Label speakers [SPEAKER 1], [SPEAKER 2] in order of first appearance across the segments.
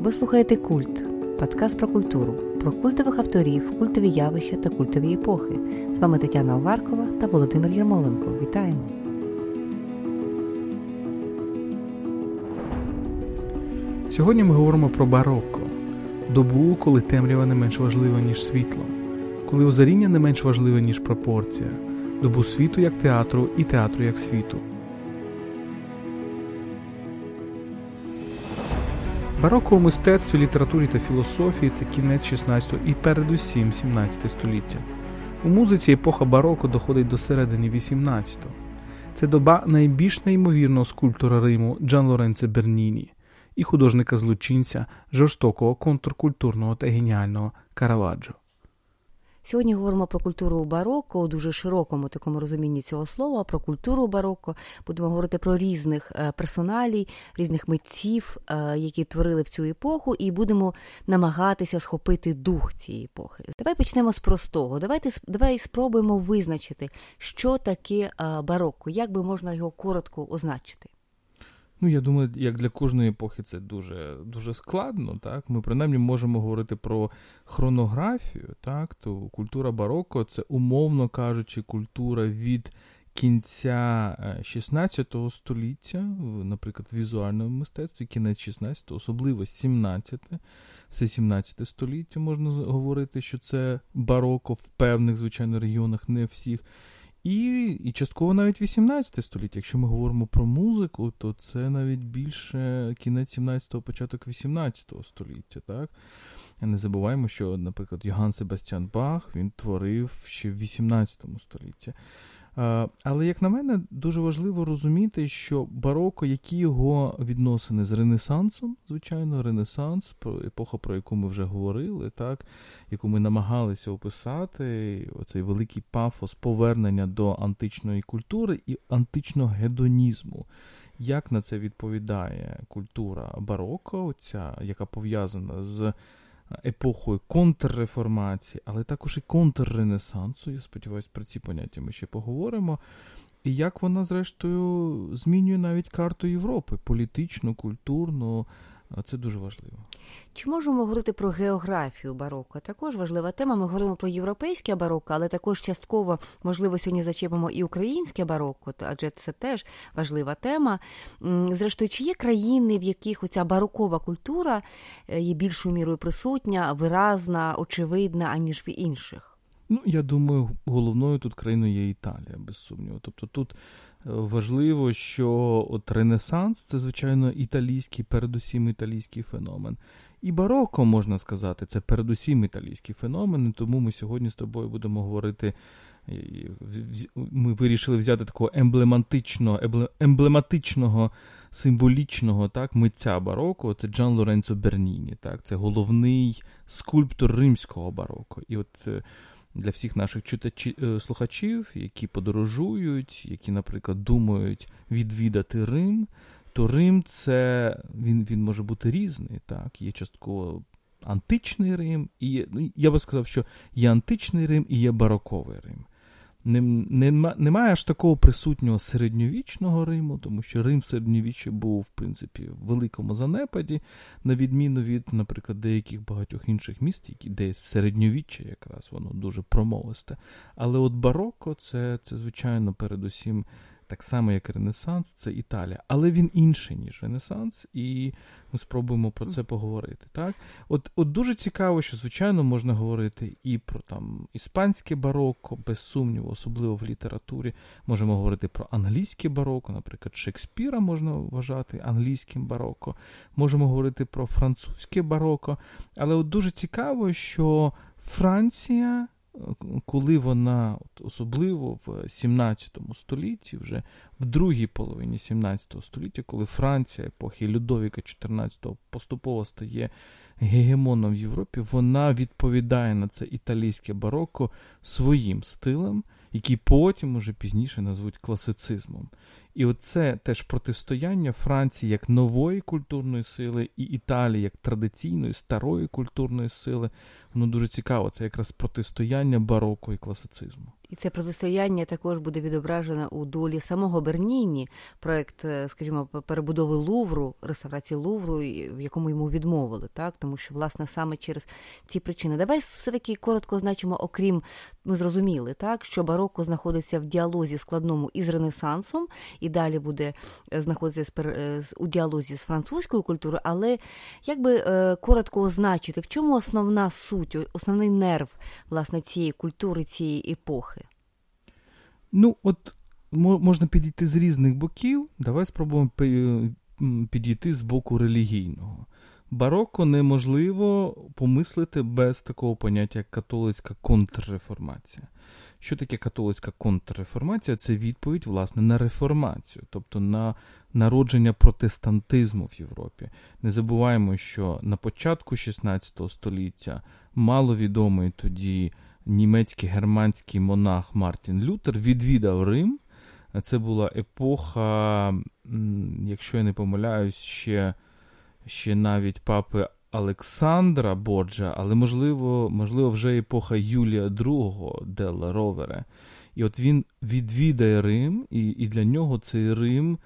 [SPEAKER 1] Ви слухаєте Культ, подкаст про культуру, про культових авторів, культові явища та культові епохи. З вами Тетяна Оваркова та Володимир Єрмоленко. Вітаємо!
[SPEAKER 2] Сьогодні ми говоримо про барокко, добу, коли темрява не менш важлива, ніж світло, коли озаріння не менш важливе, ніж пропорція, добу світу як театру і театру як світу. Барокко у мистецтві, літературі та філософії це кінець 16 і передусім 17 століття. У музиці епоха бароко доходить до середини 18-го. Це доба найбільш неймовірного скульптора Риму Джан Лоренце Берніні і художника-злочинця жорстокого контркультурного та геніального Караваджо.
[SPEAKER 1] Сьогодні говоримо про культуру бароко у дуже широкому такому розумінні цього слова. Про культуру бароко будемо говорити про різних е, персоналій, різних митців, е, які творили в цю епоху, і будемо намагатися схопити дух цієї епохи. Давай почнемо з простого. Давайте давай спробуємо визначити, що таке е, бароко, як би можна його коротко означити.
[SPEAKER 2] Ну, я думаю, як для кожної епохи це дуже дуже складно. Так? Ми принаймні можемо говорити про хронографію, так? то культура бароко це, умовно кажучи, культура від кінця 16 е, століття, наприклад, в візуальному мистецтві, кінець 16, особливо 17, все 17 століття можна говорити, що це бароко в певних, звичайно, регіонах, не всіх. І і частково навіть 18 століття. Якщо ми говоримо про музику, то це навіть більше кінець 17-го, початок 18 століття. так? Не забуваємо, що, наприклад, Йоганн Себастьян Бах він творив ще в 18 столітті. Але, як на мене, дуже важливо розуміти, що бароко, які його відносини з Ренесансом, звичайно, Ренесанс, епоха, про яку ми вже говорили, так, яку ми намагалися описати, оцей великий пафос повернення до античної культури і античного гедонізму. Як на це відповідає культура бароко, ця, яка пов'язана з епохою контрреформації, але також і контрренесансу. Я сподіваюся, про ці поняття ми ще поговоримо. І як вона, зрештою, змінює навіть карту Європи політичну, культурну, це дуже важливо.
[SPEAKER 1] Чи можемо говорити про географію бароко? Також важлива тема. Ми говоримо про європейське бароко, але також частково, можливо, сьогодні зачепимо і українське бароко, адже це теж важлива тема. Зрештою, чи є країни, в яких оця барокова культура е, є більшою мірою присутня, виразна, очевидна, аніж в інших?
[SPEAKER 2] Ну, я думаю, головною тут країною є Італія, без сумніву. Тобто тут важливо, що от Ренесанс це, звичайно, італійський, передусім італійський феномен. І бароко, можна сказати, це передусім італійський феномен, тому ми сьогодні з тобою будемо говорити. Ми вирішили взяти такого емблематичного, емблематичного, символічного так, митця бароко, це Джан Лоренцо Берніні. Так, Це головний скульптор римського бароко. І от е, для всіх наших читачі, е, слухачів, які подорожують, які, наприклад, думають відвідати Рим, то Рим це він він може бути різний. так, Є частково античний Рим, і ну, я би сказав, що є античний Рим і є бароковий Рим. Немає аж такого присутнього середньовічного Риму, тому що Рим в був, в принципі, в великому занепаді, на відміну від, наприклад, деяких багатьох інших міст, які де середньовіччя якраз воно дуже промовисте. Але от бароко це, це звичайно, передусім так само, як Ренесанс, це Італія, але він інший, ніж Ренесанс, і ми спробуємо про це поговорити. Так? От от дуже цікаво, що, звичайно, можна говорити і про там іспанське бароко, без сумніву, особливо в літературі. Можемо говорити про англійське бароко, наприклад, Шекспіра можна вважати англійським бароко. Можемо говорити про французьке бароко. Але от дуже цікаво, що Франція коли вона, от особливо в 17 столітті, вже в другій половині 17 століття, коли Франція епохи Людовіка XIV поступово стає гегемоном в Європі, вона відповідає на це італійське бароко своїм стилем, який потім уже пізніше назвуть класицизмом. І оце теж протистояння Франції як нової культурної сили і Італії як традиційної старої культурної сили. Воно дуже цікаво. Це якраз протистояння бароко і класицизму.
[SPEAKER 1] І це протистояння також буде відображено у долі самого Берніні, проект, е, скажімо, перебудови Лувру, реставрації Лувру, в якому йому відмовили, так тому що власне саме через ці причини. Давай все таки коротко означимо, окрім ми зрозуміли, так що бароко знаходиться в діалозі складному із Ренесансом, і далі буде е, знаходитися е, у діалозі з французькою культурою, але як би коротко означити, в чому основна суть, основний нерв власне цієї культури, цієї епохи.
[SPEAKER 2] Ну, от можна підійти з різних боків. Давай спробуємо підійти з боку релігійного. Бароко неможливо помислити без такого поняття, як католицька контрреформація. Що таке католицька контрреформація? Це відповідь, власне, на реформацію, тобто на народження протестантизму в Європі. Не забуваємо, що на початку 16 століття маловідомий тоді німецький германський монах Мартін Лютер відвідав Рим. Це була епоха, якщо я не помиляюсь, ще ще навіть папи Олександра Боджа, але, можливо, можливо, вже епоха Юлія II Делла Ровере. І от він відвідає Рим, і, і для нього цей Рим.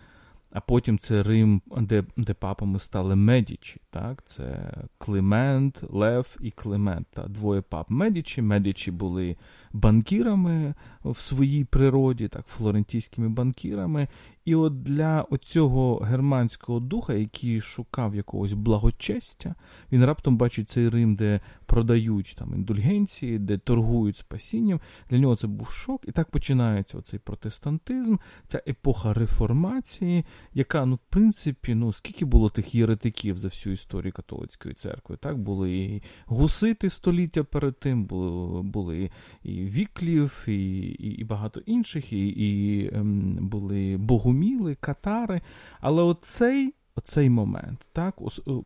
[SPEAKER 2] А потім це Рим, де де папами стали Медічі. Так? Це Климент, Лев і Климент. Та, Двоє пап Медічі. Медічі були банкірами в своїй природі, так, флорентійськими банкірами. І от для оцього германського духа, який шукав якогось благочестя, він раптом бачить цей Рим, де продають там індульгенції, де торгують спасінням. Для нього це був шок. І так починається оцей протестантизм, ця епоха реформації, яка, ну, в принципі, ну, скільки було тих єретиків за всю історію католицької церкви? Так, були і гусити століття перед тим, були були і Віклів, і і, і багато інших, і і ем, були Богуміли, Катари. Але оцей оцей момент, так,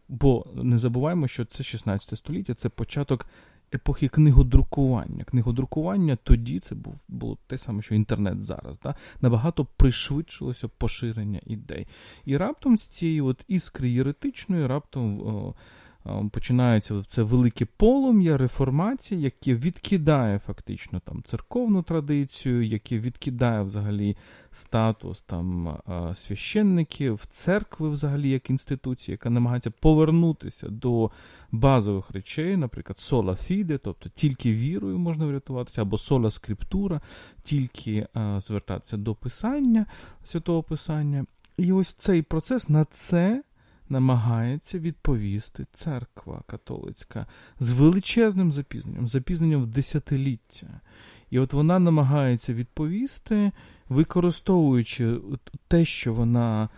[SPEAKER 2] бо не забуваємо, що це 16 століття, це початок епохи книгодрукування. Книгодрукування тоді це було те саме, що інтернет зараз. Да? Набагато пришвидшилося поширення ідей. І раптом з цієї от іскри єретичної, раптом. О, починається це велике полум'я реформації, яке відкидає фактично там церковну традицію, яке відкидає взагалі статус там священників, церкви взагалі як інституції, яка намагається повернутися до базових речей, наприклад, сола фіде, тобто тільки вірою можна врятуватися, або сола скриптура, тільки звертатися до писання святого Писання. І ось цей процес на це намагається відповісти церква католицька з величезним запізненням, запізненням в десятиліття. І от вона намагається відповісти, використовуючи те, що вона.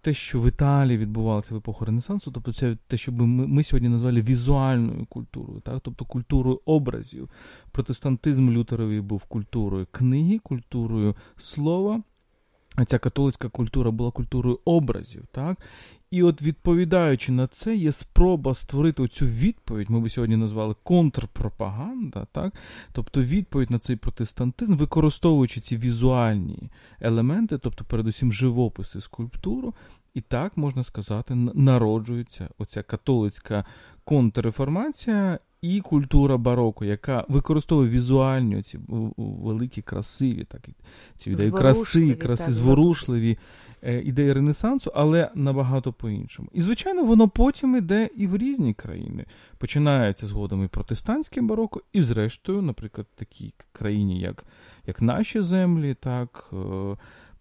[SPEAKER 2] Те, що в Італії відбувалося в епоху Ренесансу, тобто це те, що ми ми сьогодні назвали візуальною культурою, так? тобто культурою образів. Протестантизм Лютерові був культурою книги, культурою слова, ця католицька культура була культурою образів. так? І от відповідаючи на це, є спроба створити цю відповідь, ми би сьогодні назвали контрпропаганда, так? тобто відповідь на цей протестантизм, використовуючи ці візуальні елементи, тобто, передусім, живописи, скульптуру, і так можна сказати, народжується оця католицька контрреформація і культура бароко, яка використовує візуальні ці великі красиві, так ці ідеї краси, краси так, зворушливі е, ідеї Ренесансу, але набагато по-іншому. І, звичайно, воно потім іде і в різні країни. Починається згодом і протестантське бароко, і зрештою, наприклад, в такій країні, як як наші землі, так.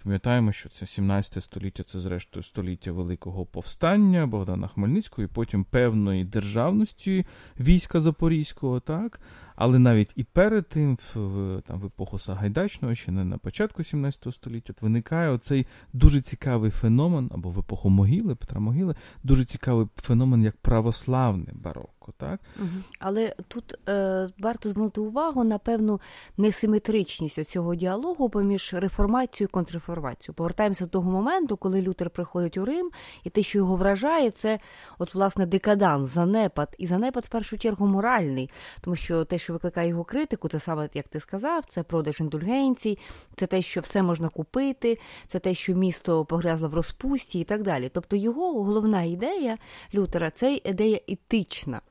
[SPEAKER 2] Пам'ятаємо, що це 17 століття, це зрештою століття Великого повстання Богдана Хмельницького, і потім певної державності війська Запорізького, так? Але навіть і перед тим, в там, в епоху Сагайдачного, ще не на початку 17 століття, виникає оцей дуже цікавий феномен, або в епоху могили, Петра Могили, дуже цікавий феномен як православне барокко. так?
[SPEAKER 1] Угу. Але тут е, варто звернути увагу на певну несиметричність цього діалогу поміж реформацією і контрреформацією. Повертаємося до того моменту, коли Лютер приходить у Рим, і те, що його вражає, це от власне декаданс, занепад, і занепад в першу чергу моральний, тому що те, що викликає його критику, це саме як ти сказав, це продаж індульгенцій, це те, що все можна купити, це те, що місто погрязло в розпусті і так далі. Тобто його головна ідея Лютера це ідея етична.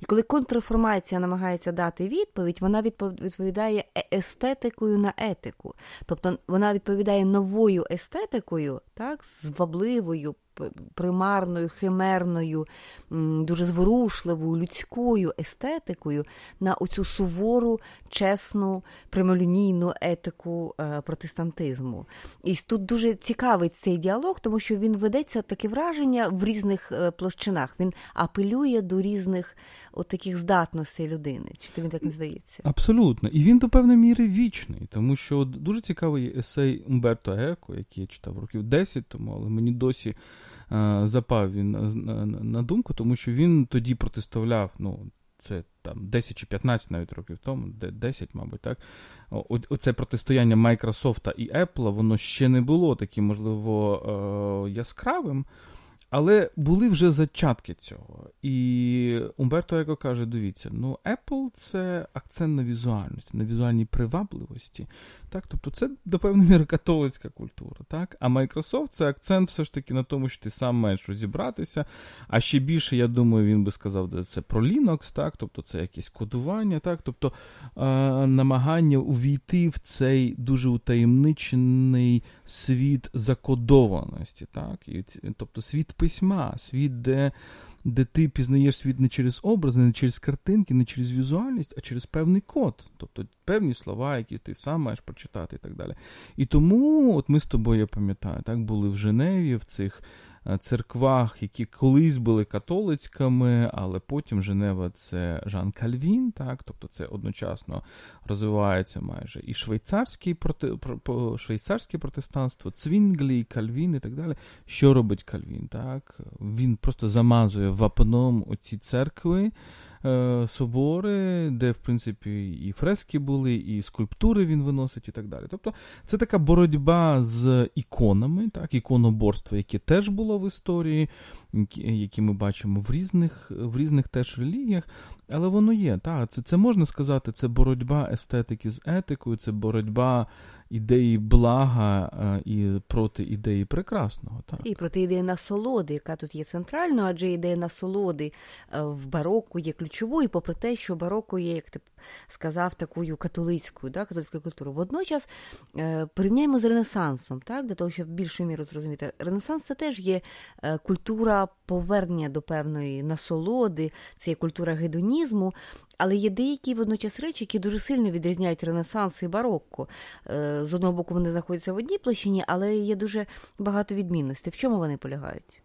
[SPEAKER 1] І коли контрреформація намагається дати відповідь, вона відповідає е, естетикою на етику. Тобто вона відповідає новою естетикою, так, звабливою, примарною, химерною, дуже зворушливою, людською естетикою на оцю сувору, чесну, прямолінійну етику е, протестантизму. І тут дуже цікавий цей діалог, тому що він ведеться таке враження в різних е, площинах. Він апелює до різних от таких здатностей людини. Чи тобі так не здається?
[SPEAKER 2] Абсолютно. І він до певної міри вічний, тому що дуже цікавий есей Умберто Еко, який я читав років 10 тому, але мені досі е, запав він на, на, на думку, тому що він тоді протиставляв, ну. Це там 10 чи 15 навіть років тому, 10, мабуть, так. Оце протистояння Майкрософта і Apple, воно ще не було таким, можливо, е, яскравим. Але були вже зачатки цього. І Умберто Еко каже: дивіться, ну Apple це акцент на візуальності, на візуальній привабливості. Так? Тобто це до певної міри католицька культура. Так? А Microsoft це акцент все ж таки на тому, що ти сам маєш розібратися. А ще більше, я думаю, він би сказав, це про Linux, так? тобто це якесь кодування, так? тобто е- намагання увійти в цей дуже утаємничений світ закодованості. Так? І, Тобто світ письма, світ, де де ти пізнаєш світ не через образи, не через картинки, не через візуальність, а через певний код, тобто певні слова, які ти сам маєш прочитати і так далі. І тому, от ми з тобою, я пам'ятаю, так, були в Женеві, в цих церквах, які колись були католицькими, але потім Женева це Жан Кальвін, так, тобто це одночасно розвивається майже і швейцарський проти, швейцарське протестанство, Цвінглі, Кальвін і так далі. Що робить Кальвін? Так? Він просто замазує вапном оці церкви. Е, собори, де, в принципі, і фрески були, і скульптури він виносить, і так далі. Тобто це така боротьба з іконами, так, іконоборство, яке теж було в історії, які ми бачимо в різних в різних теж релігіях. Але воно є. так, Це це можна сказати, це боротьба естетики з етикою, це боротьба ідеї блага е, і проти ідеї прекрасного. Так.
[SPEAKER 1] І проти ідеї насолоди, яка тут є центральною, адже ідея насолоди е, в бароку є ключовою, попри те, що бароко є, як ти сказав, такою католицькою, так, католицькою культурою. Водночас е, порівняємо з Ренесансом, так, для того, щоб більшою міру зрозуміти. Ренесанс це теж є культура повернення до певної насолоди, це є культура гедонізму, але є деякі водночас речі, які дуже сильно відрізняють Ренесанс і барокко. Е, з одного боку, вони знаходяться в одній площині, але є дуже багато відмінностей. В чому вони полягають?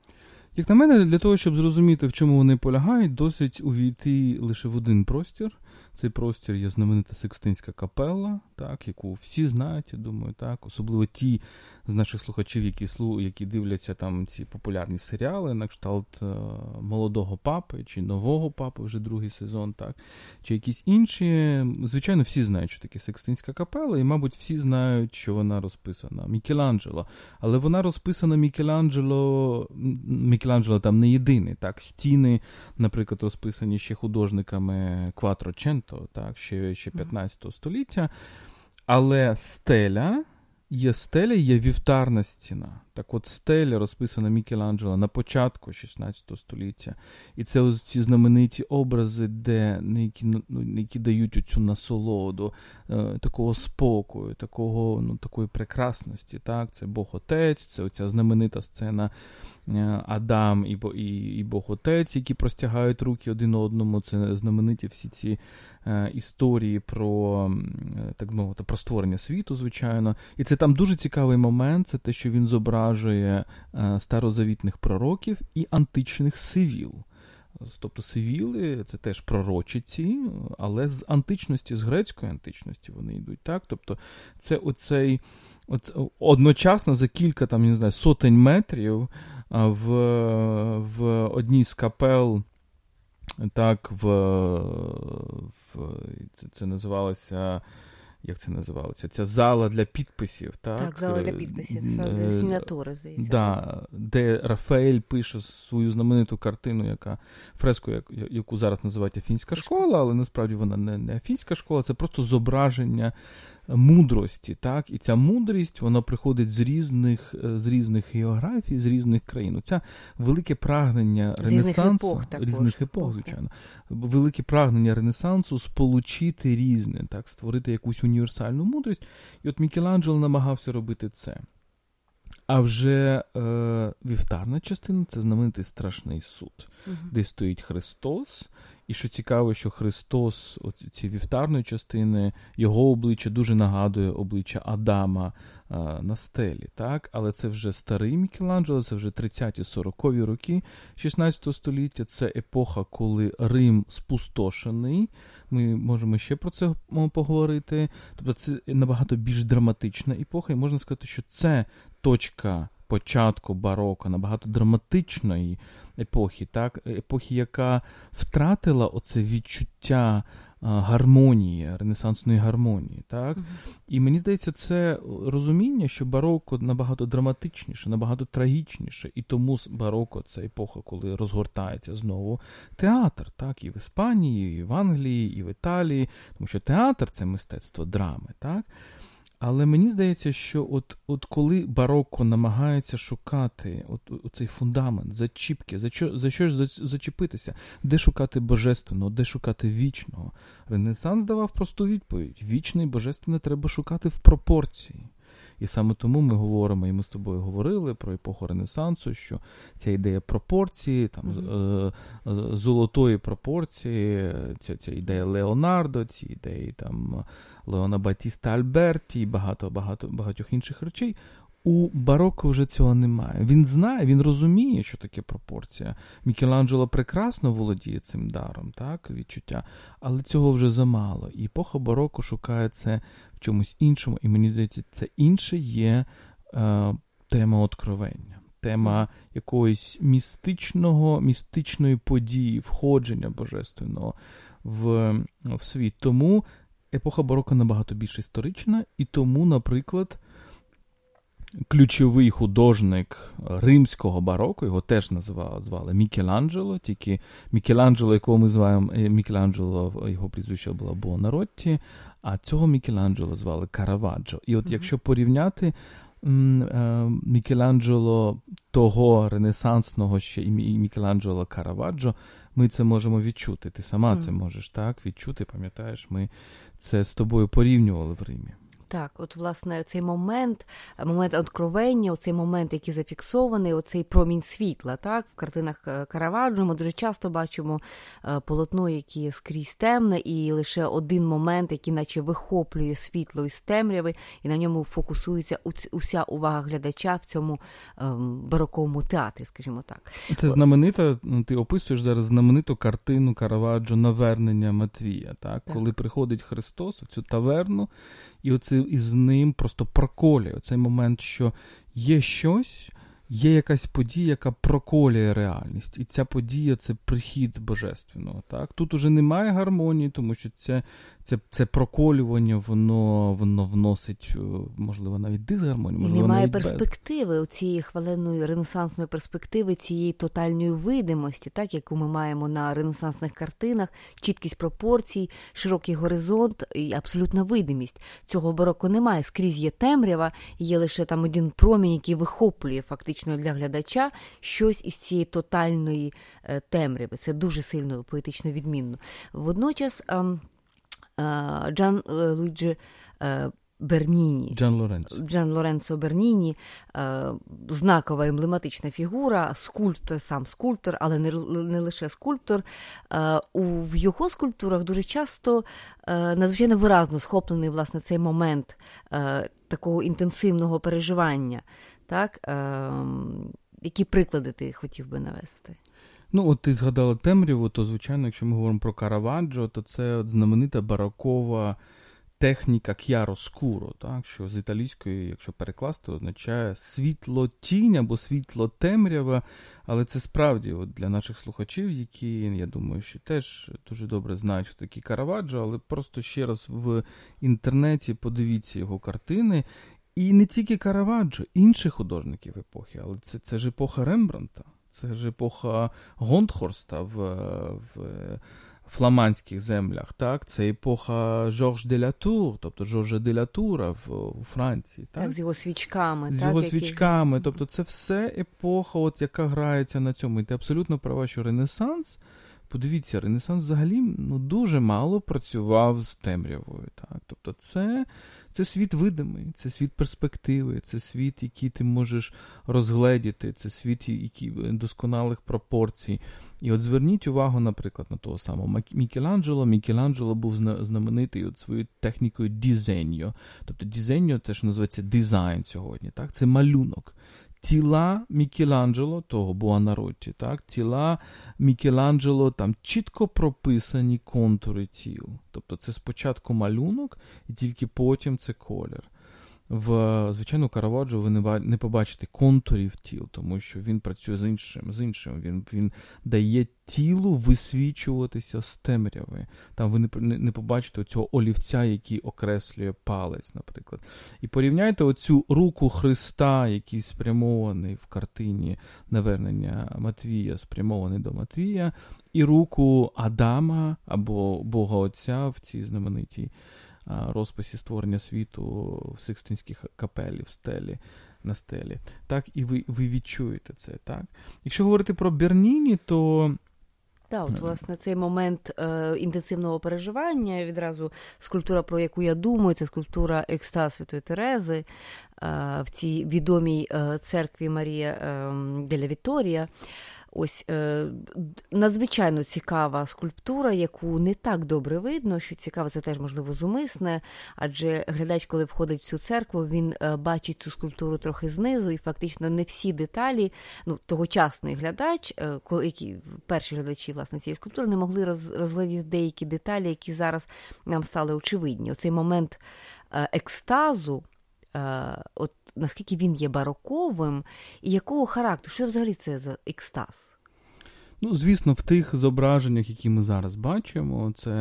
[SPEAKER 2] Як на мене, для того, щоб зрозуміти, в чому вони полягають, досить увійти лише в один простір. Цей простір є знаменита Секстинська капелла, так, яку всі знають, я думаю, так, особливо ті з наших слухачів, які які дивляться там ці популярні серіали, на кшталт е, молодого папи чи нового папи, вже другий сезон, так, чи якісь інші. Звичайно, всі знають, що таке Секстинська капела, і, мабуть, всі знають, що вона розписана Мікеланджело. Але вона розписана Мікеланджело, Мікеланджело там не єдиний. так, Стіни, наприклад, розписані ще художниками Кватроченто, так, ще, ще 15 століття. Але стеля є стеля, є вівтарна стіна. Так от стеля розписана Мікеланджело на початку 16 століття. І це ось ці знамениті образи, де які ну, які дають оцю насолоду, е, такого спокою, такого, ну, такої прекрасності. Так? Це Бог Отець, це оця знаменита сцена е, Адам і і, і Бог Отець, які простягають руки один одному. Це знамениті всі ці історії про е, так мовити, про створення світу, звичайно. І це там дуже цікавий момент, це те, що він зображує е, старозавітних пророків і античних сивіл. Тобто сивіли це теж пророчиці, але з античності, з грецької античності вони йдуть. так? Тобто це оцей оце, одночасно за кілька там, не знаю, сотень метрів в в одній з капел. Так, в, в це, це називалося як це називалося? Ця зала для підписів. Так,
[SPEAKER 1] Так, зала для підписів, е, Сінатори, здається.
[SPEAKER 2] Да, Де Рафаель пише свою знамениту картину, яка фреску, яку зараз називають Афінська школа, але насправді вона не, не Афінська школа, це просто зображення мудрості. так, І ця мудрість вона приходить з різних з різних географій, з різних країн. Це велике прагнення Ренесансу,
[SPEAKER 1] різних епох,
[SPEAKER 2] різних епох, звичайно, велике прагнення Ренесансу сполучити різне, так, створити якусь універсальну мудрість. І от Мікеланджело намагався робити це. А вже е, вівтарна частина це знаменитий страшний суд, uh де стоїть Христос. І що цікаво, що Христос, ці вівтарної частини, його обличчя дуже нагадує обличчя Адама е, на стелі. так? Але це вже старий Мікеланджело, це вже 30-40-ві роки 16 століття. Це епоха, коли Рим спустошений. Ми можемо ще про це поговорити. Тобто це набагато більш драматична епоха, і можна сказати, що це точка початку бароко, набагато драматичної епохи, так? епохи, яка втратила оце відчуття гармонії, ренесансної гармонії. Так? Mm-hmm. І мені здається, це розуміння, що бароко набагато драматичніше, набагато трагічніше. І тому бароко це епоха, коли розгортається знову театр, так? і в Іспанії, і в Англії, і в Італії, тому що театр це мистецтво драми. так? Але мені здається, що от от коли бароко намагається шукати от, цей фундамент, зачіпки, за що за що ж зачепитися, де шукати божественного, де шукати вічного, Ренесанс давав просту відповідь: вічне і божественне треба шукати в пропорції. І саме тому ми говоримо, і ми з тобою говорили про епоху Ренесансу, що ця ідея пропорції, там mm-hmm. золотої пропорції, ця ця ідея Леонардо, ці ідеї там Леона Батіста Альберті і багато багато багатьох інших речей. У бароко вже цього немає. Він знає, він розуміє, що таке пропорція. Мікеланджело прекрасно володіє цим даром, так, відчуття, але цього вже замало. І епоха бароко шукає це в чомусь іншому, і мені здається, це інше є е, тема откровення, тема якоїсь містичного, містичної події, входження божественного в, в світ. Тому епоха бароко набагато більш історична, і тому, наприклад. Ключовий художник римського бароко, його теж називали звали Мікеланджело, тільки Мікеланджело, якого ми зваємо е, Мікеланджело, його прізвище було Буонаротті, а цього Мікеланджело звали Караваджо. І от mm-hmm. якщо порівняти е, Мікеланджело того ренесансного ще і Мікеланджело Караваджо, ми це можемо відчути. Ти сама mm-hmm. це можеш так відчути, пам'ятаєш, ми це з тобою порівнювали в Римі.
[SPEAKER 1] Так, от, власне, цей момент, момент откровення, цей момент, який зафіксований, оцей промінь світла. Так, В картинах е, Караваджо ми дуже часто бачимо е, полотно, яке скрізь темне, і лише один момент, який наче вихоплює світло із темряви, і на ньому фокусується уся увага глядача в цьому ем, бароковому театрі, скажімо так.
[SPEAKER 2] Це знаменита, ну, ти описуєш зараз знамениту картину Караваджо Навернення Матвія, так? так. коли приходить Христос в цю таверну, і оце із ним просто проколює цей момент, що є щось, є якась подія, яка проколює реальність. І ця подія це прихід божественного. Так? Тут уже немає гармонії, тому що це це, це проколювання, воно воно вносить, е, можливо, навіть дисгармонію.
[SPEAKER 1] Можливо, І немає перспективи у цієї хваленої ренесансної перспективи, цієї тотальної видимості, так яку ми маємо на ренесансних картинах, чіткість пропорцій, широкий горизонт і абсолютна видимість. Цього бароко немає. Скрізь є темрява, є лише там один промінь, який вихоплює фактично для глядача щось із цієї тотальної е, темряви. Це дуже сильно поетично відмінно. Водночас. Ем, Джан Луїджі Берніні.
[SPEAKER 2] Джан Лоренцо.
[SPEAKER 1] Джан Лоренцо Берніні, знакова емблематична фігура, скульптор, сам скульптор, але не не лише скульптор. У в його скульптурах дуже часто надзвичайно виразно схоплений власне цей момент такого інтенсивного переживання. Так? Які приклади ти хотів би навести?
[SPEAKER 2] Ну, от ти згадала темряву, то, звичайно, якщо ми говоримо про Караваджо, то це от знаменита барокова техніка к'яроскуро, так, що з італійської, якщо перекласти, означає світло тінь або світло темрява. Але це справді от для наших слухачів, які, я думаю, що теж дуже добре знають, хто такий Караваджо, але просто ще раз в інтернеті подивіться його картини. І не тільки Караваджо, інших художників епохи, але це, це ж епоха Рембранта. Це ж епоха Гондхорста в в, фламандських землях, так, це епоха Жорж де ля Тур, тобто Жоржа де ля Тура в, у Франції. Так,
[SPEAKER 1] так з його свічками.
[SPEAKER 2] З
[SPEAKER 1] так,
[SPEAKER 2] його
[SPEAKER 1] які...
[SPEAKER 2] свічками. Тобто це все епоха, от, яка грається на цьому. І ти абсолютно права, що Ренесанс. Подивіться, Ренесанс взагалі ну, дуже мало працював з темрявою. Так? Тобто, це це світ видимий, це світ перспективи, це світ, який ти можеш розгледіти, це світ який досконалих пропорцій. І от зверніть увагу, наприклад, на того самого Мікеланджело. Мікеланджело був знаменитий от своєю технікою дізеньо. Тобто дізеньо теж називається дизайн сьогодні. Так? Це малюнок тіла Мікеланджело, того Буанаротті, так, тіла Мікеланджело, там чітко прописані контури тіл. Тобто це спочатку малюнок, і тільки потім це колір. В звичайно, Караваджо ви не побачите контурів тіл, тому що він працює з іншим. з іншим. Він він дає тілу висвічуватися з темряви. Там ви не не, побачите цього олівця, який окреслює палець, наприклад. І порівняйте оцю руку Христа, який спрямований в картині навернення Матвія, спрямований до Матвія, і руку Адама або Бога Отця в цій знаменитій розписі створення світу в Сикстинській капелі в стелі. На стелі. Так, і ви ви відчуєте це. так. Якщо говорити про Берніні, то.
[SPEAKER 1] Так, от, власне, цей момент е, інтенсивного переживання, відразу скульптура, про яку я думаю, це скульптура екстаз Святої Терези е, в цій відомій е, церкві Марія е, Деля Віторія. Ось е, надзвичайно цікава скульптура, яку не так добре видно, що цікаво, це теж можливо зумисне, адже глядач, коли входить в цю церкву, він е, бачить цю скульптуру трохи знизу, і фактично не всі деталі, ну тогочасний глядач, е, коли які перші глядачі власне цієї скульптури не могли роз, розглядіти деякі деталі, які зараз нам стали очевидні. Оцей момент е, екстазу. Е, от наскільки він є бароковим, і якого характеру? Що взагалі це за екстаз?
[SPEAKER 2] Ну, звісно, в тих зображеннях, які ми зараз бачимо, це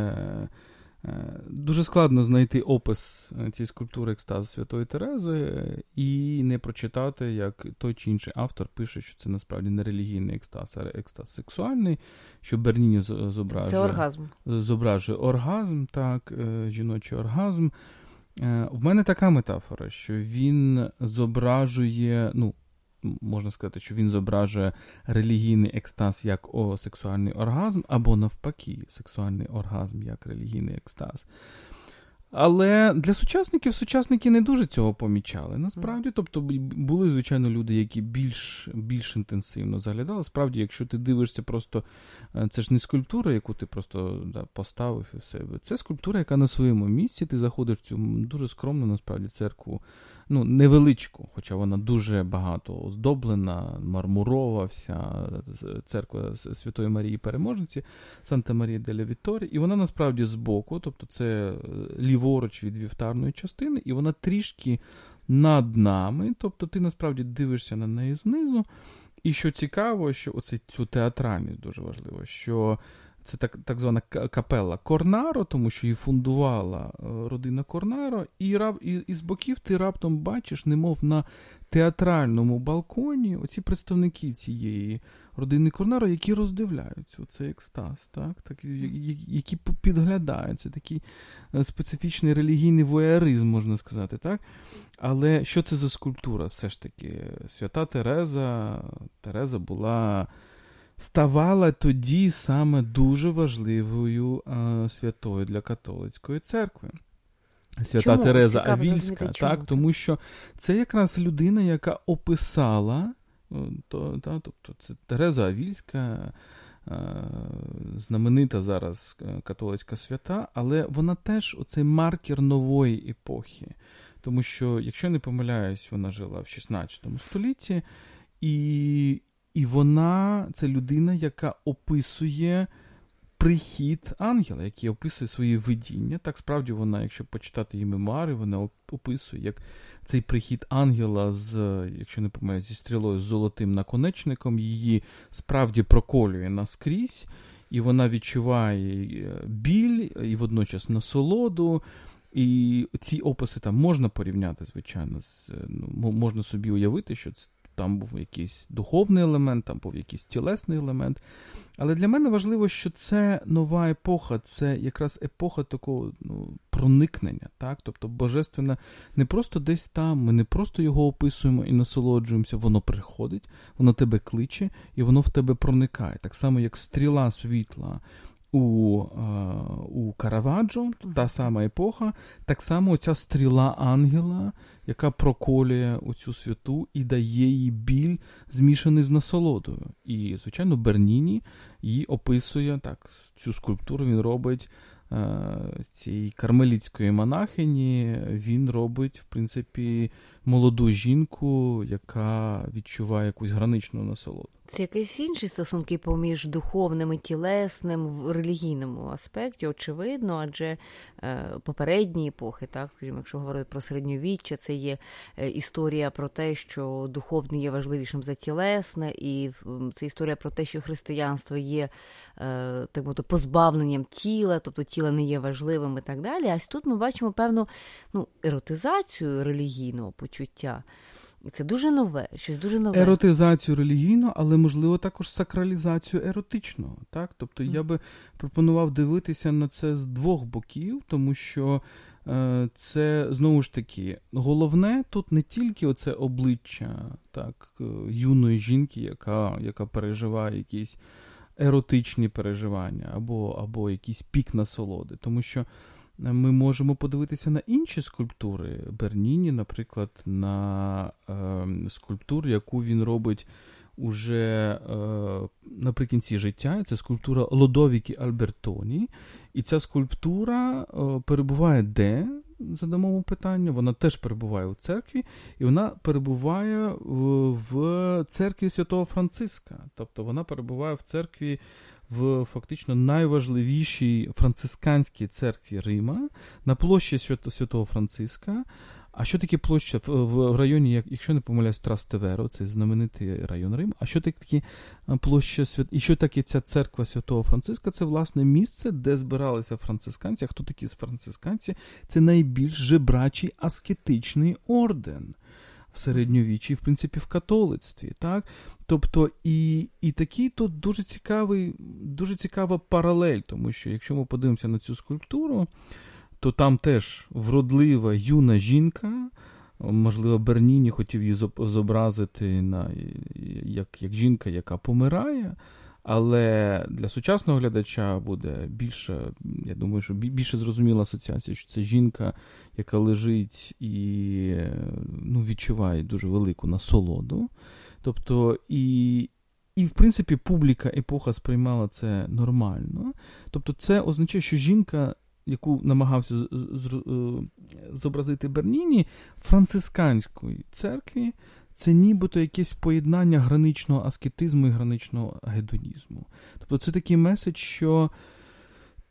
[SPEAKER 2] е, дуже складно знайти опис е, цієї скульптури екстазу Святої Терези і не прочитати, як той чи інший автор пише, що це насправді не релігійний екстаз, а екстаз сексуальний, що Берніні зображує
[SPEAKER 1] Це оргазм.
[SPEAKER 2] зображує оргазм, так, жіночий оргазм. Е, в мене така метафора, що він зображує, ну, можна сказати, що він зображує релігійний екстаз як о, сексуальний оргазм, або навпаки, сексуальний оргазм як релігійний екстаз. Але для сучасників сучасники не дуже цього помічали. Насправді, тобто були, звичайно, люди, які більш більш інтенсивно заглядали. Справді, якщо ти дивишся, просто е, це ж не скульптура, яку ти просто да, поставив і все. Це скульптура, яка на своєму місці. Ти заходиш в цю дуже скромну, насправді, церкву ну, невеличку, хоча вона дуже багато оздоблена, мармурова, вся церква Святої Марії Переможниці, Санта Марія делла Вітторія, і вона насправді збоку, тобто це е, ліворуч від вівтарної частини, і вона трішки над нами, тобто ти насправді дивишся на неї знизу. І що цікаво, що оце цю театральність дуже важливо, що це так так звана капела Корнаро, тому що її фундувала е, родина Корнаро, і і, і з боків ти раптом бачиш, немов на театральному балконі, оці представники цієї родини Корнаро, які роздивляються цей екстаз, так, так, які підглядаються, такий е, специфічний релігійний воєризм, можна сказати. так. Але що це за скульптура? Все ж таки, свята Тереза, Тереза була ставала тоді саме дуже важливою а, святою для католицької церкви. Свята
[SPEAKER 1] чому?
[SPEAKER 2] Тереза
[SPEAKER 1] Цікаво,
[SPEAKER 2] Авільська, так, тому що це якраз людина, яка описала, то, та, тобто це Тереза Авільська, знаменита зараз католицька свята, але вона теж оцей маркер нової епохи. Тому що, якщо не помиляюсь, вона жила в 16 столітті, і і вона це людина, яка описує прихід ангела, який описує свої видіння. Так справді вона, якщо почитати її мемуари, вона описує, як цей прихід ангела, з, якщо не помиляюсь, зі стрілою з золотим наконечником, її справді проколює наскрізь, і вона відчуває е, біль і водночас насолоду. І ці описи там можна порівняти, звичайно, з, ну, можна собі уявити, що там був якийсь духовний елемент, там був якийсь тілесний елемент. Але для мене важливо, що це нова епоха, це якраз епоха такого ну, проникнення. так? Тобто Божественне не просто десь там, ми не просто його описуємо і насолоджуємося, воно приходить, воно тебе кличе і воно в тебе проникає. Так само, як стріла світла у е, у Караваджо, та сама епоха, так само ця стріла ангела, яка проколює оцю святу і дає їй біль, змішаний з насолодою. І, звичайно, Берніні її описує так, цю скульптуру він робить. Е, цієї кармелітської монахині він робить, в принципі, молоду жінку, яка відчуває якусь граничну насолоду.
[SPEAKER 1] Це якісь інші стосунки поміж духовним і тілесним в релігійному аспекті, очевидно, адже е, попередні епохи, так скажімо, якщо говорити про середньовіччя, це є е, історія про те, що духовне є важливішим за тілесне, і це історія про те, що християнство є е, так мовити, позбавленням тіла, тобто тіла не є важливим і так далі. А тут ми бачимо певну ну, еротизацію релігійного почуття. Це дуже нове, щось дуже нове.
[SPEAKER 2] Еротизацію релігійну, але можливо також сакралізацію еротичного. Так? Тобто mm. я би пропонував дивитися на це з двох боків, тому що е, це знову ж таки головне тут не тільки оце обличчя так, е, юної жінки, яка, яка переживає якісь еротичні переживання або, або якийсь пік насолоди, тому що. Ми можемо подивитися на інші скульптури Берніні, наприклад, на е, скульптуру, яку він робить уже е, наприкінці життя. Це скульптура Лодовіки Альбертоні. І ця скульптура е, перебуває де? Задамо питання, вона теж перебуває у церкві, і вона перебуває в церкві святого Франциска. Тобто вона перебуває в церкві в фактично найважливішій францисканській церкві Рима на площі Святого Франциска. А що таке площа в районі, якщо не помиляюсь, Трастеверо, це знаменитий район Рим. А що таке площа свят... І що таке ця церква Святого Франциска? Це власне місце, де збиралися францисканці. А хто такі францисканці? Це найбільш жебрачий аскетичний орден в середньовіччі, в принципі, в католицтві. так? Тобто, і і такий тут дуже цікавий, дуже цікава паралель, тому що якщо ми подивимося на цю скульптуру, то там теж вродлива юна жінка. Можливо, Берніні хотів її зобразити на, як як жінка, яка помирає. Але для сучасного глядача буде більше, я думаю, що більше зрозуміла асоціація, що це жінка, яка лежить і ну, відчуває дуже велику насолоду. Тобто, і, і, в принципі, публіка епоха сприймала це нормально. Тобто, це означає, що жінка, яку намагався е, зобразити Берніні, францисканської церкві це нібито якесь поєднання граничного аскетизму і граничного гедонізму. Тобто це такий меседж, що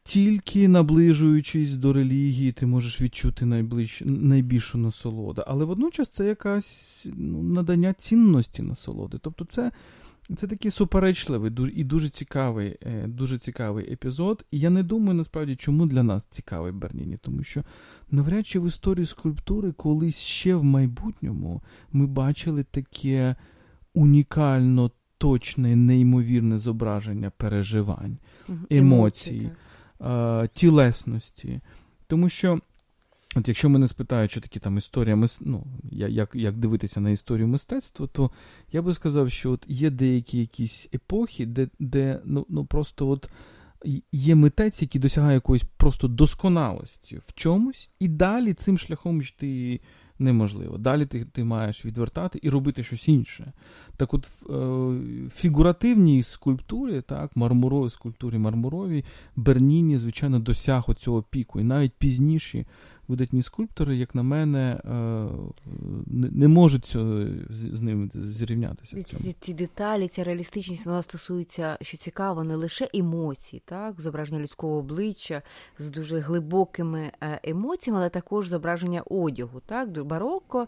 [SPEAKER 2] тільки наближуючись до релігії, ти можеш відчути найближ... найбільшу насолоду. Але водночас це якась ну, надання цінності насолоди. Тобто, це це такий суперечливий і дуже цікавий е, дуже цікавий епізод. І я не думаю насправді, чому для нас цікавий Берніні, тому що навряд чи в історії скульптури колись ще в майбутньому ми бачили таке унікально точне, неймовірне зображення переживань, емоцій, тілесності. Тому що. От якщо мене спитають, що таке там історія ну, як як дивитися на історію мистецтва, то я би сказав, що от є деякі якісь епохи, де де ну, ну просто от є митець, який досягає якоїсь просто досконалості в чомусь, і далі цим шляхом йти неможливо. Далі ти ти маєш відвертати і робити щось інше. Так от в е, фігуративній скульптурі, так, мармуровій скульптурі мармуровій, Берніні, звичайно, досяг оцього піку. І навіть пізніші видатні скульптори, як на мене, е, не можуть з ним зрівнятися.
[SPEAKER 1] Ці, ці деталі, ця реалістичність вона стосується, що цікаво, не лише емоцій, так, зображення людського обличчя з дуже глибокими е, емоціями, але також зображення одягу. Так, барокко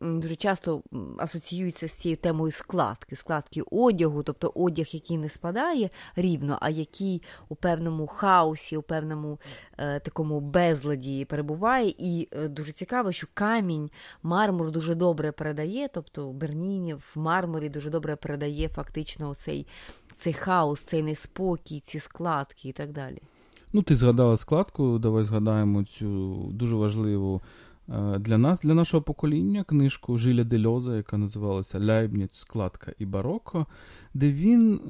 [SPEAKER 1] дуже часто асоціюється з цією темою складки, складки одягу, тобто одяг, який не спадає рівно, а який у певному хаосі, у певному е, такому безладі перебуває. І е, дуже цікаво, що камінь мармур дуже добре передає, тобто Берніні в мармурі дуже добре передає фактично цей, цей хаос, цей неспокій, ці складки і так далі.
[SPEAKER 2] Ну, ти згадала складку, давай згадаємо цю дуже важливу для нас, для нашого покоління, книжку Жиля Дельоза, яка називалася Ляйбніц, складка і бароко, де він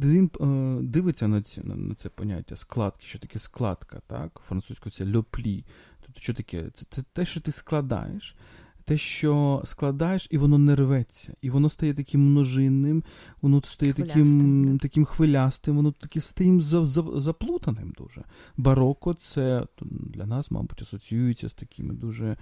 [SPEAKER 2] де він е, дивиться на ці, на це поняття складки, що таке складка, так? Французькою це льоплі. Тобто, що таке? Це, це те, що ти складаєш те, що складаєш, і воно не рветься, і воно стає таким множинним, воно стає таким таким хвилястим, воно таке стає заплутаним дуже. Бароко це для нас, мабуть, асоціюється з такими дуже.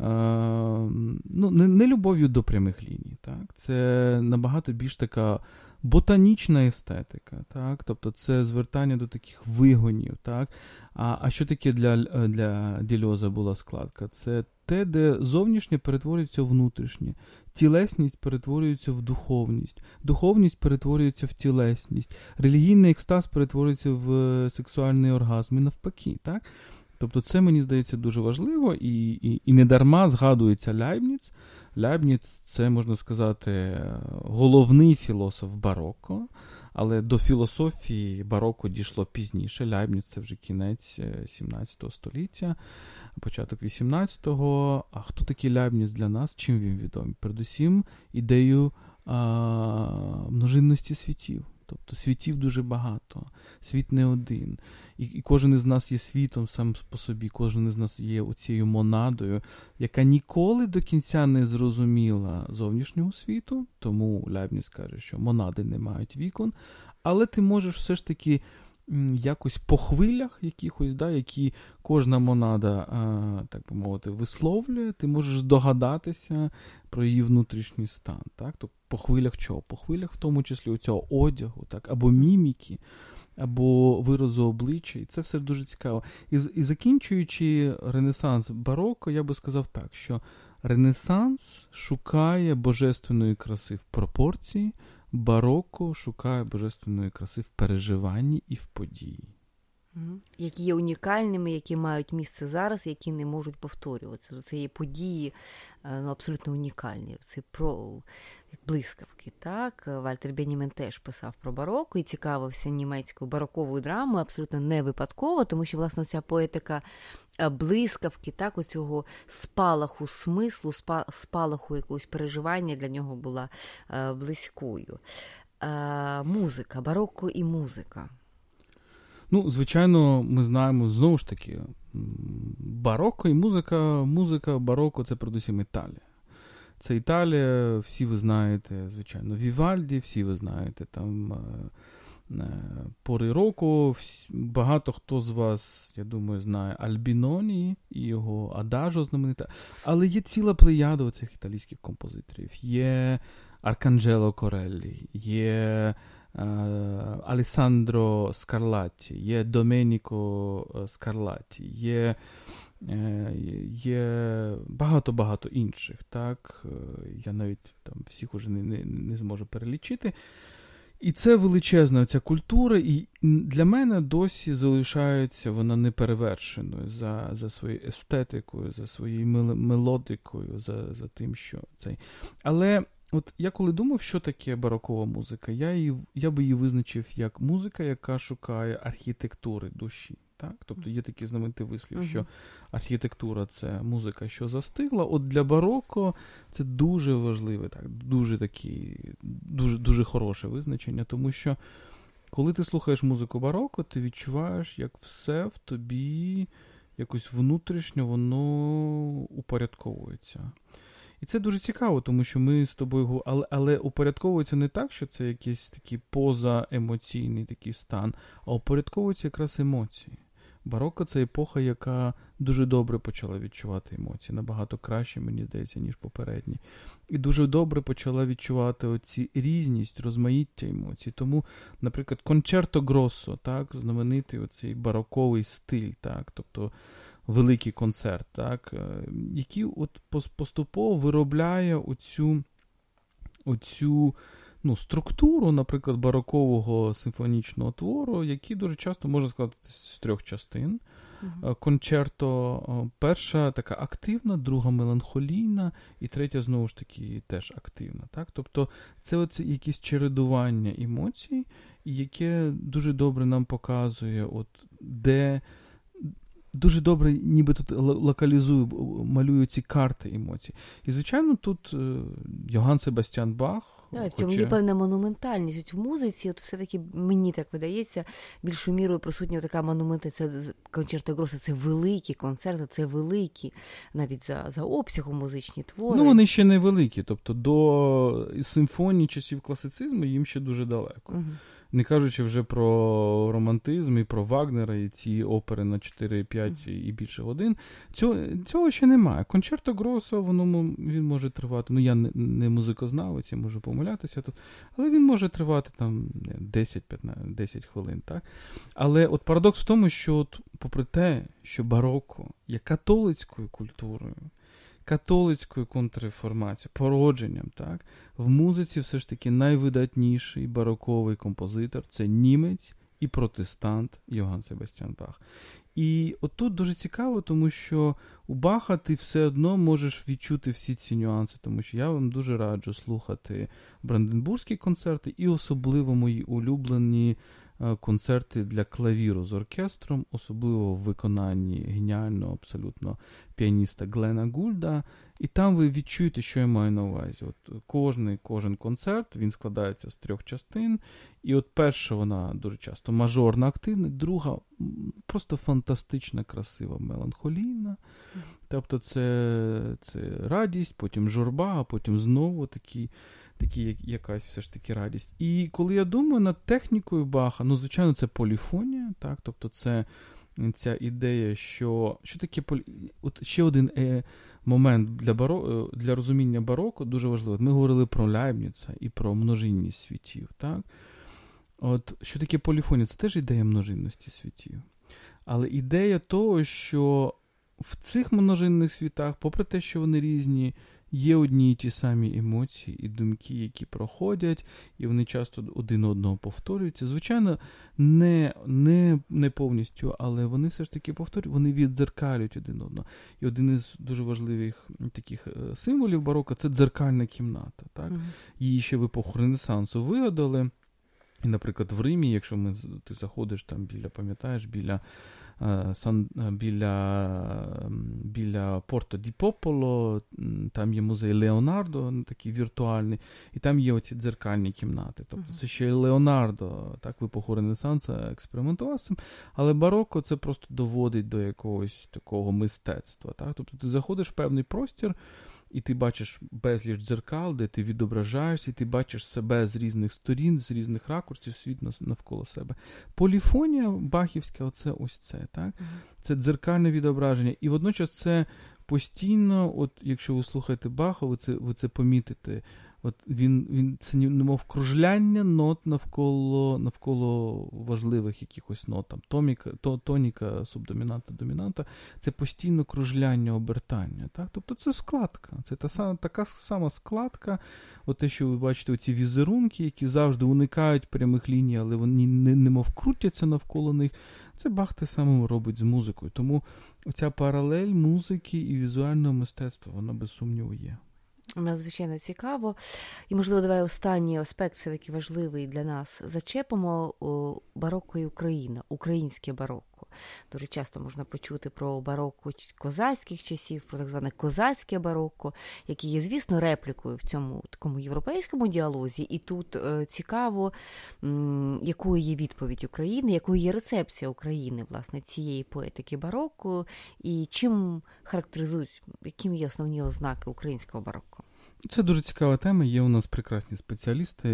[SPEAKER 2] Ну, не, не любов'ю до прямих ліній. Так? Це набагато більш така ботанічна естетика, так? тобто це звертання до таких вигонів. Так? А а що таке для для Дільоза була складка? Це те, де зовнішнє перетворюється в внутрішнє, тілесність перетворюється в духовність, духовність перетворюється в тілесність, релігійний екстаз перетворюється в е, сексуальний оргазм і навпаки. так? Тобто це, мені здається, дуже важливо і і, і не дарма згадується Ляйбніц. Ляйбніц це, можна сказати, головний філософ бароко, але до філософії бароко дійшло пізніше. Ляйбніц це вже кінець 17 е, століття, початок 18-го. А хто такий Ляйбніц для нас? Чим він відомий? Передусім, ідею а, множинності світів. Тобто світів дуже багато, світ не один. І і кожен із нас є світом сам по собі, кожен із нас є оцією монадою, яка ніколи до кінця не зрозуміла зовнішнього світу, тому Ляйбніц каже, що монади не мають вікон, але ти можеш все ж таки якось по хвилях якихось, да, які кожна монада, так би мовити, висловлює, ти можеш здогадатися про її внутрішній стан. Так? Тобто по хвилях чого? По хвилях, в тому числі у цього одягу, так, або міміки, або виразу обличчя. І це все дуже цікаво. І і закінчуючи Ренесанс бароко, я би сказав так, що Ренесанс шукає божественної краси в пропорції бароко шукає божественної краси в переживанні і в події.
[SPEAKER 1] Які є унікальними, які мають місце зараз, які не можуть повторюватися. Це є події е, ну, абсолютно унікальні. Це про блискавки. Так? Вальтер Бенімен теж писав про бароко і цікавився німецькою бароковою драмою абсолютно не випадково, тому що, власне, ця поетика е, блискавки, так, оцього спалаху смислу, спалаху якогось переживання для нього була е, близькою. Музика, бароко і музика.
[SPEAKER 2] Ну, звичайно, ми знаємо знову ж таки, бароко і музика, музика бароко це передусім Італія. Це Італія, всі ви знаєте, звичайно, Вівальді, всі ви знаєте там е, е, пори року. Багато хто з вас, я думаю, знає Альбіноні і його Адажо знаменита. Але є ціла плеяда цих італійських композиторів. Є Арканджело Кореллі, є Алесандро Скарлатті, є Доменіко Скарлатті, є є багато-багато інших. так, Я навіть там всіх уже не, не, не зможу перелічити. І це величезна ця культура, і для мене досі залишається вона неперевершеною за за своєю естетикою, за своєю мелодикою, за за тим, що цей. Але От я коли думав, що таке барокова музика, я її, я би її визначив як музика, яка шукає архітектури душі. Так? Тобто є такий знаменитий вислів, uh-huh. що архітектура це музика, що застигла. От для бароко це дуже важливе, так, дуже такі, дуже, дуже хороше визначення, тому що коли ти слухаєш музику бароко, ти відчуваєш, як все в тобі якось внутрішньо воно упорядковується. І це дуже цікаво, тому що ми з тобою але, але упорядковується не так, що це якийсь такий позаемоційний такий стан, а упорядковуються якраз емоції. Бароко це епоха, яка дуже добре почала відчувати емоції, набагато краще, мені здається, ніж попередні. І дуже добре почала відчувати оці різність, розмаїття емоцій. Тому, наприклад, кончерто Гроссо, так, знаменитий оцей бароковий стиль, так, тобто великий концерт, так, який от поступово виробляє оцю, оцю ну, структуру, наприклад, барокового симфонічного твору, який дуже часто може складатися з трьох частин. Uh-huh. Кончерто перша така активна, друга меланхолійна, і третя, знову ж таки, теж активна. Так? Тобто це оце якесь чередування емоцій, яке дуже добре нам показує, от де дуже добре, ніби тут локалізую, малюю ці карти емоцій. І, звичайно, тут е, Йоган Себастьян Бах.
[SPEAKER 1] Да, в цьому є певна монументальність. От в музиці, от все-таки мені так видається, більшою мірою присутня така монумента. Це концерти Гроса, це великі концерти, це великі, навіть за за обсягом музичні твори.
[SPEAKER 2] Ну, вони ще не великі. Тобто до симфонії часів класицизму їм ще дуже далеко. Угу. Не кажучи вже про романтизм і про Вагнера, і ці опери на 4, 5 і більше годин. Цього цього ще немає. Концерто Гросо, воно він може тривати. Ну, я не, не музикознавець, я можу помилятися тут, але він може тривати там 10-15 10 хвилин. так? Але от парадокс в тому, що, от, попри те, що бароко є католицькою культурою католицькою контрреформацією, породженням. так? В музиці все ж таки найвидатніший бароковий композитор це німець і протестант Йоган Себастьян Бах. І отут дуже цікаво, тому що у Баха ти все одно можеш відчути всі ці нюанси, тому що я вам дуже раджу слухати Бранденбурзькі концерти і особливо мої улюблені концерти для клавіру з оркестром, особливо в виконанні геніального абсолютно піаніста Глена Гульда. І там ви відчуєте, що я маю на увазі. От Кожний кожен концерт він складається з трьох частин. І от перша вона дуже часто мажорна активна, друга просто фантастична, красива, меланхолійна. Тобто це це радість, потім журба, а потім знову такі такі, як, якась все ж таки радість. І коли я думаю над технікою Баха, ну, звичайно, це поліфонія, так, тобто це ця ідея, що що таке полі... От ще один е, момент для баро... Е, для розуміння бароко дуже важливий. Ми говорили про Ляйбніца і про множинність світів. так? От, Що таке поліфонія? Це теж ідея множинності світів. Але ідея того, що в цих множинних світах, попри те, що вони різні, є одні й ті самі емоції і думки, які проходять, і вони часто один одного повторюються. Звичайно, не не, не повністю, але вони все ж таки повторюють, вони віддзеркалюють один одного. І один із дуже важливих таких е, символів бароко це дзеркальна кімната. Так? Mm-hmm. Її ще в епоху Ренесансу вигадали. І, наприклад, в Римі, якщо ми, ти заходиш там біля, пам'ятаєш, біля біля біля Порто Ді Пополо, там є музей Леонардо, ну, такий віртуальний, і там є оці дзеркальні кімнати. Тобто це ще Леонардо, так в епоху Ренесансу експериментував з цим, але бароко це просто доводить до якогось такого мистецтва. Так? Тобто ти заходиш в певний простір і ти бачиш безліч дзеркал, де ти відображаєшся, і ти бачиш себе з різних сторін, з різних ракурсів, світ навколо себе. Поліфонія бахівська, оце ось це. так? Це дзеркальне відображення. І водночас це постійно, от якщо ви слухаєте Баха, ви це ви це помітите. От Він він це немов кружляння нот навколо навколо важливих якихось нот. Там томіка, то, тоніка, субдомінанта, домінанта. Це постійно кружляння, обертання. Так? Тобто це складка. Це та така сама складка. От те, що ви бачите, оці візерунки, які завжди уникають прямих ліній, але вони не, немов крутяться навколо них. Це Бах те саме робить з музикою. Тому оця паралель музики і візуального мистецтва, вона без сумніву є.
[SPEAKER 1] Надзвичайно цікаво. І, можливо, давай останній аспект, все таки важливий для нас. Зачепимо бароко і Україна, українське барокко. Дуже часто можна почути про барокко козацьких часів, про так зване козацьке барокко, яке є, звісно, реплікою в цьому такому європейському діалозі. І тут е, цікаво, якою є відповідь України, якою є рецепція України, власне, цієї поетики барокко, і чим характеризують, якими є основні ознаки українського барокко.
[SPEAKER 2] Це дуже цікава тема. Є у нас прекрасні спеціалісти.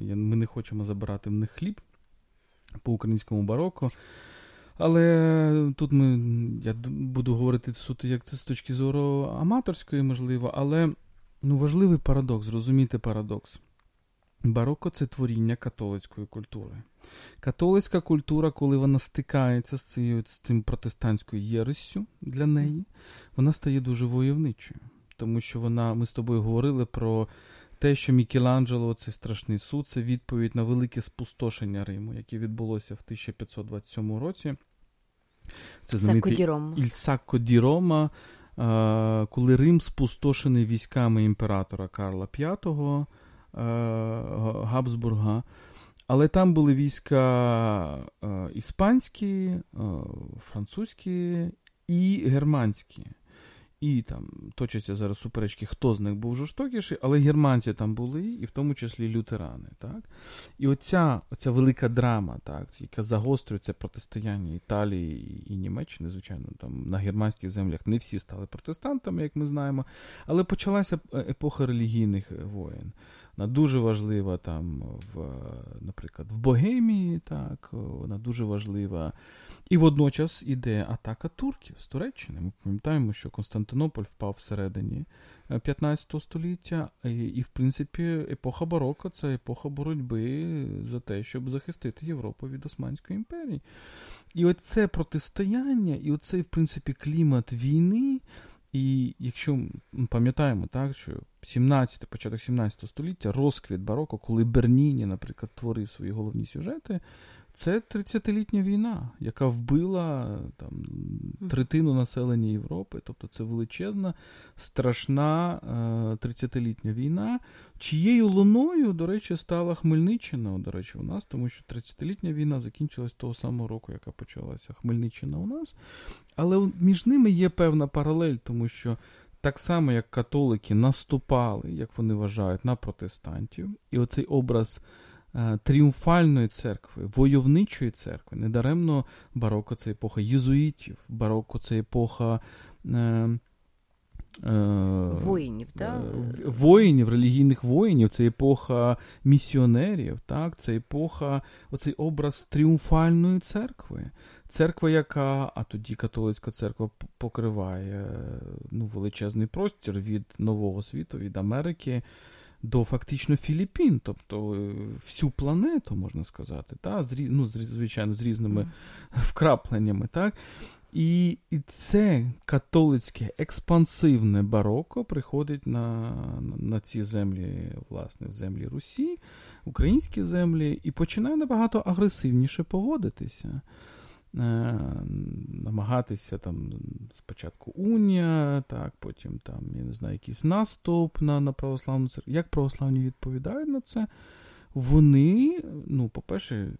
[SPEAKER 2] Ми не хочемо забирати в них хліб по українському бароко. Але тут ми, я буду говорити суто як це з точки зору аматорської, можливо, але ну, важливий парадокс, зрозуміти парадокс. Бароко це творіння католицької культури. Католицька культура, коли вона стикається з цією з цим протестантською єресю для неї, вона стає дуже войовничою. Тому що вона, ми з тобою говорили про те, що Мікеланджело, цей страшний суд, це відповідь на велике спустошення Риму, яке відбулося в 1527 році.
[SPEAKER 1] Це знаменитий
[SPEAKER 2] Ільсакко ді Рома, коли Рим спустошений військами імператора Карла V Габсбурга. Але там були війська іспанські, французькі і германські. І там точаться зараз суперечки, хто з них був жорстокіший, але германці там були, і в тому числі лютерани. Так? І оця оця велика драма, так, яка загострюється протистояння Італії і Німеччини, звичайно, там на германських землях не всі стали протестантами, як ми знаємо, але почалася е, епоха релігійних воєн. Вона дуже важлива там, в, наприклад, в Богемії, так, вона дуже важлива. І водночас іде атака турків з Туреччини. Ми пам'ятаємо, що Константинополь впав всередині 15 століття, і, і в принципі, епоха бароко це епоха боротьби за те, щоб захистити Європу від Османської імперії. І оце протистояння, і оцей, в принципі, клімат війни. І якщо ми пам'ятаємо, так, що 17, початок 17 століття розквіт бароко, коли Берніні, наприклад, творив свої головні сюжети, це 30-літня війна, яка вбила там третину населення Європи. Тобто це величезна, страшна 30-літня е, війна, чиєю луною, до речі, стала Хмельниччина, до речі, у нас, тому що 30-літня війна закінчилась того самого року, яка почалася Хмельниччина у нас. Але між ними є певна паралель, тому що. Так само, як католики наступали, як вони вважають, на протестантів, і оцей образ тріумфальної церкви, войовничої церкви. Недаремно бароко це епоха єзуїтів, бароко це епоха. Е,
[SPEAKER 1] е Воїнів, так?
[SPEAKER 2] Е, воїнів, релігійних воїнів, це епоха місіонерів, так? це епоха, оцей образ тріумфальної церкви. Церква, яка, а тоді католицька церква покриває ну, величезний простір від Нового світу, від Америки до фактично Філіппін, тобто е, всю планету, можна сказати, та, з, ну, звичайно, з різними вкрапленнями. так. І і це католицьке експансивне бароко приходить на на ці землі, власне, в землі Русі, українські землі, і починає набагато агресивніше поводитися. Е, намагатися там спочатку унія, так, потім там, я не знаю, якийсь наступ на на православну церкву. Як православні відповідають на це? Вони, ну, по-перше,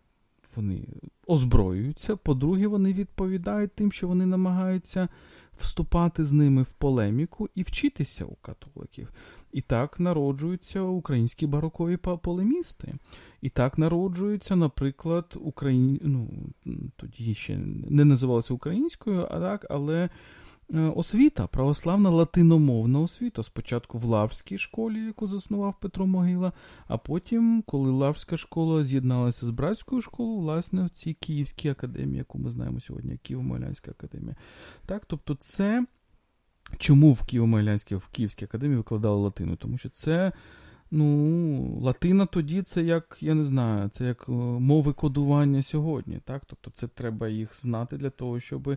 [SPEAKER 2] вони озброюються, по-друге, вони відповідають тим, що вони намагаються вступати з ними в полеміку і вчитися у католиків. І так народжуються українські барокові полемісти. І так народжуються, наприклад, Україн... ну, тоді ще не називалося українською, а так, але е, освіта, православна латиномовна освіта. Спочатку в Лавській школі, яку заснував Петро Могила, а потім, коли Лавська школа з'єдналася з братською школою, власне, в цій Київській академії, яку ми знаємо сьогодні, Києво-Могилянська академія. Так, Тобто, це чому в Києво-Могилянській, в Київській академії викладали латину? Тому що це. Ну, латина тоді це як, я не знаю, це як е, мови кодування сьогодні. так? Тобто це треба їх знати для того, щоб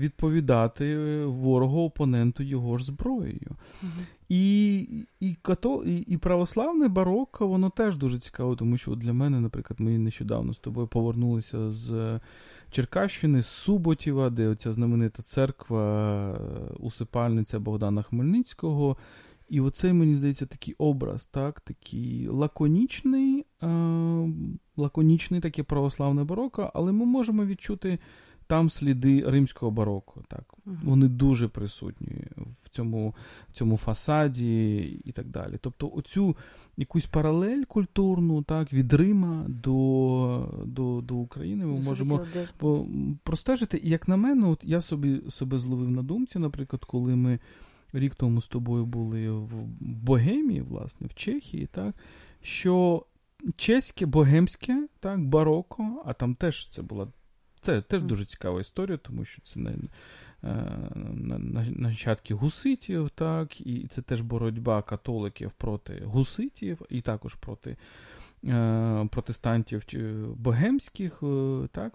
[SPEAKER 2] відповідати ворогу опоненту його ж зброєю. Угу. І і, катол, і, і православне барокко, воно теж дуже цікаво, тому що для мене, наприклад, ми нещодавно з тобою повернулися з Черкащини, з Суботіва, де оця знаменита церква, е, усипальниця Богдана Хмельницького. І оцей, мені здається, такий образ, так, такий лаконічний, е, лаконічний таке православне бароко, але ми можемо відчути там сліди римського бароко. Так. Вони дуже присутні в цьому в цьому фасаді і так далі. Тобто, оцю якусь паралель культурну, так, від Рима до до, до України ми до можемо простежити. І як на мене, от я собі себе зловив на думці, наприклад, коли ми рік тому з тобою були в Богемії, власне, в Чехії, так, що чеське, богемське, так, бароко, а там теж це була. Це теж дуже цікава історія, тому що це не нащадки гуситів, так, і це теж боротьба католиків проти гуситів, і також проти е, протестантів богемських, е, так,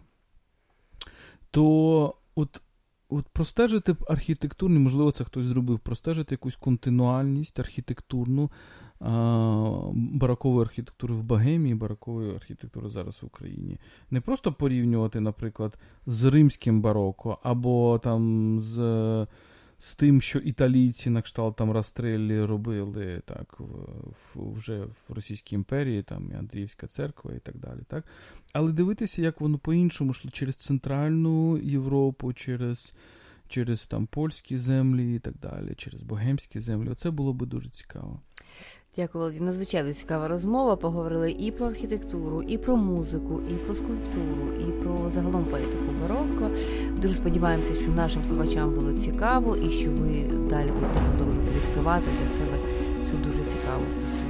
[SPEAKER 2] то от От простежити архітектурні, можливо, це хтось зробив, простежити якусь континуальність архітектурну баракової архітектури в Богемії, баракової архітектури зараз в Україні. Не просто порівнювати, наприклад, з римським бароко, або там з з тим, що італійці на кшталт там Растреллі робили так, в, вже в Російській імперії, там і Андріївська церква і так далі. Так? Але дивитися, як воно по-іншому йшло через Центральну Європу, через через там польські землі і так далі, через богемські землі. Оце було би дуже цікаво.
[SPEAKER 1] Дякую, Володі. Надзвичайно цікава розмова. Поговорили і про архітектуру, і про музику, і про скульптуру, і про загалом поетику барокко. Дуже сподіваємося, що нашим слухачам було цікаво і що ви далі будете продовжувати відкривати для себе цю дуже цікаву культуру.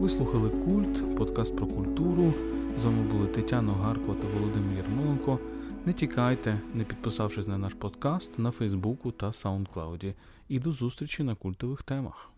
[SPEAKER 2] Ви слухали Культ, подкаст про культуру. З вами були Тетяна Гаркова та Володимир Єрмоленко. Не тікайте, не підписавшись на наш подкаст на Фейсбуку та Саундклауді. І до зустрічі на культових темах.